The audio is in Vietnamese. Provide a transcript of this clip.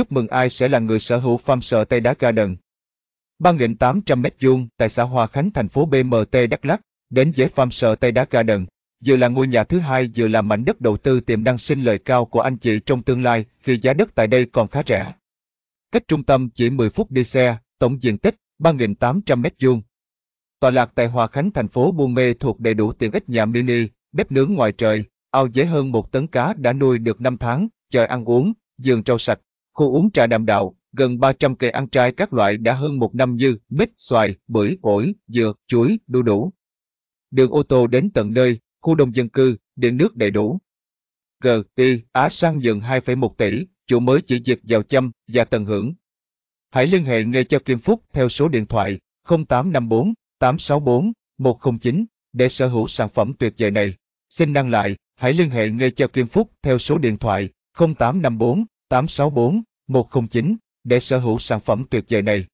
Chúc mừng ai sẽ là người sở hữu farm sợ Tây Đá Garden. 3.800 m2 tại xã Hòa Khánh thành phố BMT Đắk Lắk, đến với farm sợ Tây Đá Garden, vừa là ngôi nhà thứ hai vừa là mảnh đất đầu tư tiềm năng sinh lời cao của anh chị trong tương lai khi giá đất tại đây còn khá rẻ. Cách trung tâm chỉ 10 phút đi xe, tổng diện tích 3.800 m2. Tọa lạc tại Hòa Khánh thành phố Buôn Mê thuộc đầy đủ tiện ích nhà mini, bếp nướng ngoài trời, ao dế hơn một tấn cá đã nuôi được 5 tháng, trời ăn uống, giường trâu sạch, khu uống trà đàm đạo, gần 300 cây ăn trái các loại đã hơn một năm như mít, xoài, bưởi, ổi, dừa, chuối, đu đủ. Đường ô tô đến tận nơi, khu đông dân cư, điện nước đầy đủ. G, Á sang dựng 2,1 tỷ, chủ mới chỉ việc vào chăm và tận hưởng. Hãy liên hệ ngay cho Kim Phúc theo số điện thoại 0854 864 109 để sở hữu sản phẩm tuyệt vời này. Xin đăng lại, hãy liên hệ ngay cho Kim Phúc theo số điện thoại 0854 864 109 để sở hữu sản phẩm tuyệt vời này.